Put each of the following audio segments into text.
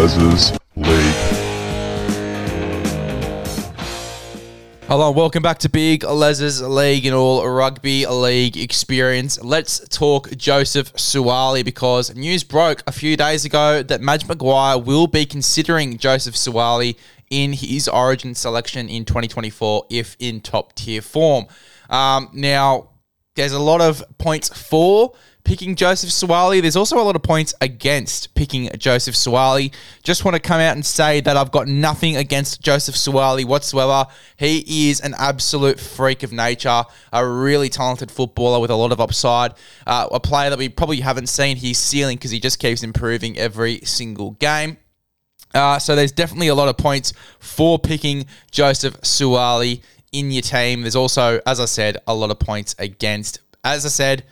League. Hello, and welcome back to Big Les's League and all rugby league experience. Let's talk Joseph Suaalii because news broke a few days ago that Madge Maguire will be considering Joseph Suaalii in his origin selection in 2024 if in top tier form. Um, now, there's a lot of points for picking Joseph Suaalii. There's also a lot of points against picking Joseph Suaalii. Just want to come out and say that I've got nothing against Joseph Suaalii whatsoever. He is an absolute freak of nature, a really talented footballer with a lot of upside, uh, a player that we probably haven't seen his ceiling because he just keeps improving every single game. Uh, so there's definitely a lot of points for picking Joseph Suaalii in your team. There's also, as I said, a lot of points against. As I said,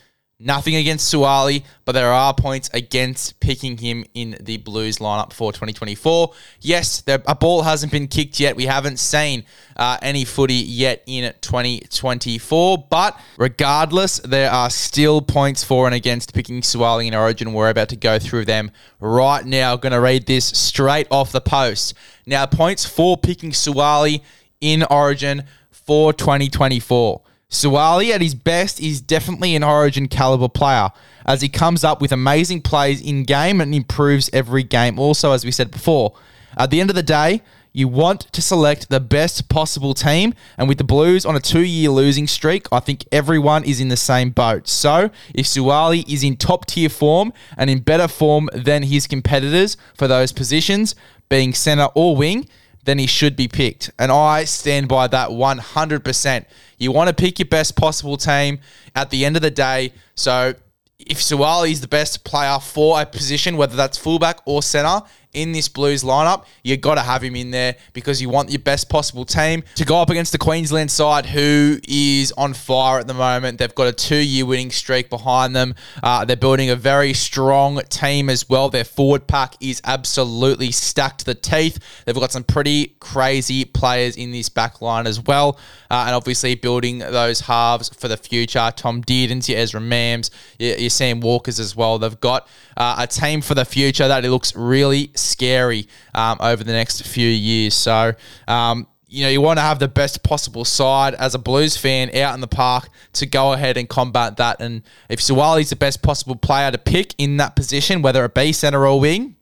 Nothing against Suaalii, but there are points against picking him in the Blues lineup for 2024. Yes, a ball hasn't been kicked yet. We haven't seen uh, any footy yet in 2024, but regardless, there are still points for and against picking Suaalii in Origin. We're about to go through them right now. Going to read this straight off the post. Now, points for picking Suaalii in Origin for 2024. Suaalii at his best is definitely an origin caliber player as he comes up with amazing plays in game and improves every game. Also, as we said before, at the end of the day, you want to select the best possible team. And with the Blues on a two year losing streak, I think everyone is in the same boat. So if Suaalii is in top tier form and in better form than his competitors for those positions, being centre or wing, then he should be picked. And I stand by that 100%. You want to pick your best possible team at the end of the day. So if Suaalii is the best player for a position, whether that's fullback or center, in this Blues lineup, you got to have him in there because you want your best possible team to go up against the Queensland side, who is on fire at the moment. They've got a two-year winning streak behind them. Uh, they're building a very strong team as well. Their forward pack is absolutely stacked to the teeth. They've got some pretty crazy players in this back line as well, uh, and obviously building those halves for the future. Tom Dearden's, your Ezra Mams, your, your Sam Walkers as well. They've got uh, a team for the future that it looks really scary um, over the next few years. So, um, you know, you want to have the best possible side as a Blues fan out in the park to go ahead and combat that. And if Suaalii's the best possible player to pick in that position, whether it be centre or wing,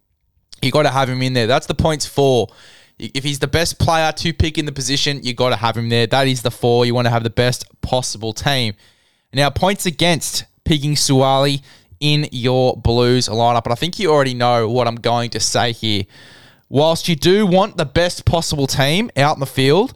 you got to have him in there. That's the points for. If he's the best player to pick in the position, you got to have him there. That is the four. You want to have the best possible team. Now, points against picking Suaalii in your Blues lineup. And I think you already know what I'm going to say here. Whilst you do want the best possible team out in the field,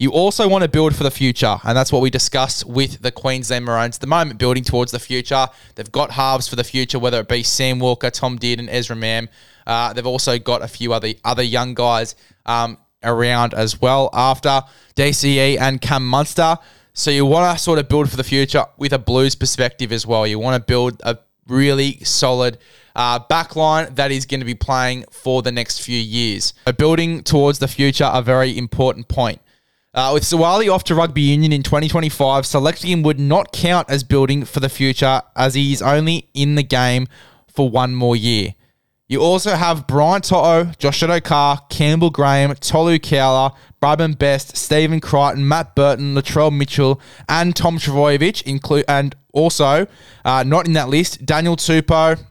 you also want to build for the future, and that's what we discussed with the Queensland Maroons at the moment, building towards the future. They've got halves for the future, whether it be Sam Walker, Tom Dearden, Ezra Mam. Uh, they've also got a few other other young guys um, around as well after DCE and Cam Munster. So you want to sort of build for the future with a Blues perspective as well. You want to build a really solid uh, backline that is going to be playing for the next few years. Building towards the future, a very important point. Uh, with Suaalii off to rugby union in 2025, selecting him would not count as building for the future as he is only in the game for one more year. You also have Brian To'o, Josh Carr, Campbell Graham, Tolu Koula, Bradman Best, Stephen Crichton, Matt Burton, Latrell Mitchell, and Tom Trbojevic, include and also uh, not in that list, Daniel Tupou.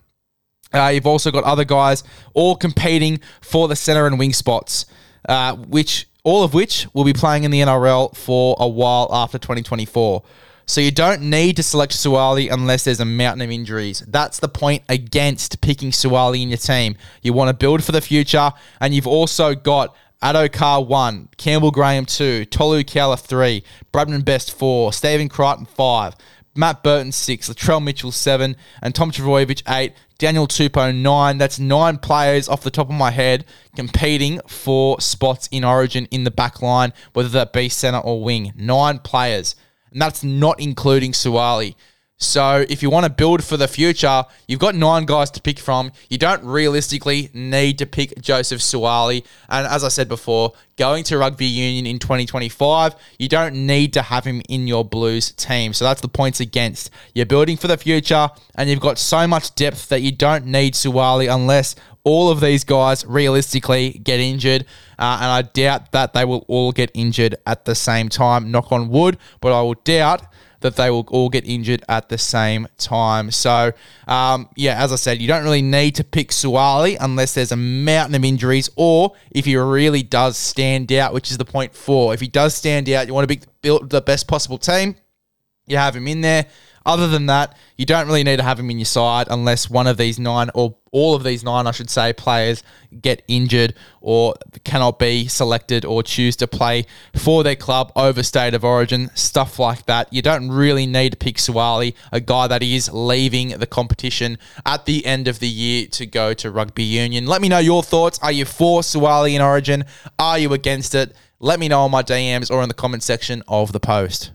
Uh, you've also got other guys all competing for the center and wing spots, uh, which all of which will be playing in the NRL for a while after 2024. So you don't need to select Suaalii unless there's a mountain of injuries. That's the point against picking Suaalii in your team. You want to build for the future, and you've also got Addo-Carr 1, Campbell Graham 2, Tolu Koula 3, Bradman Best 4, Stephen Crichton 5, Matt Burton 6, Latrell Mitchell 7, and Tom Trbojevic 8, Daniel Tupou 9. That's nine players off the top of my head competing for spots in Origin in the back line, whether that be centre or wing. Nine players and that's not including Suaalii. So if you want to build for the future, you've got nine guys to pick from. You don't realistically need to pick Joseph Suaalii. And as I said before, going to rugby union in 2025, you don't need to have him in your Blues team. So that's the points against. You're building for the future, and you've got so much depth that you don't need Suaalii unless all of these guys realistically get injured. Uh, and I doubt that they will all get injured at the same time. Knock on wood, but I will doubt that they will all get injured at the same time. So, um, yeah, as I said, you don't really need to pick Suaalii unless there's a mountain of injuries or if he really does stand out, which is the point four. If he does stand out, you want to build the best possible team, you have him in there. Other than that, you don't really need to have him in your side unless one of these nine, or all of these nine, I should say, players get injured or cannot be selected or choose to play for their club over state of origin, stuff like that. You don't really need to pick Suaalii, a guy that is leaving the competition at the end of the year to go to rugby union. Let me know your thoughts. Are you for Suaalii in origin? Are you against it? Let me know on my DMs or in the comment section of the post.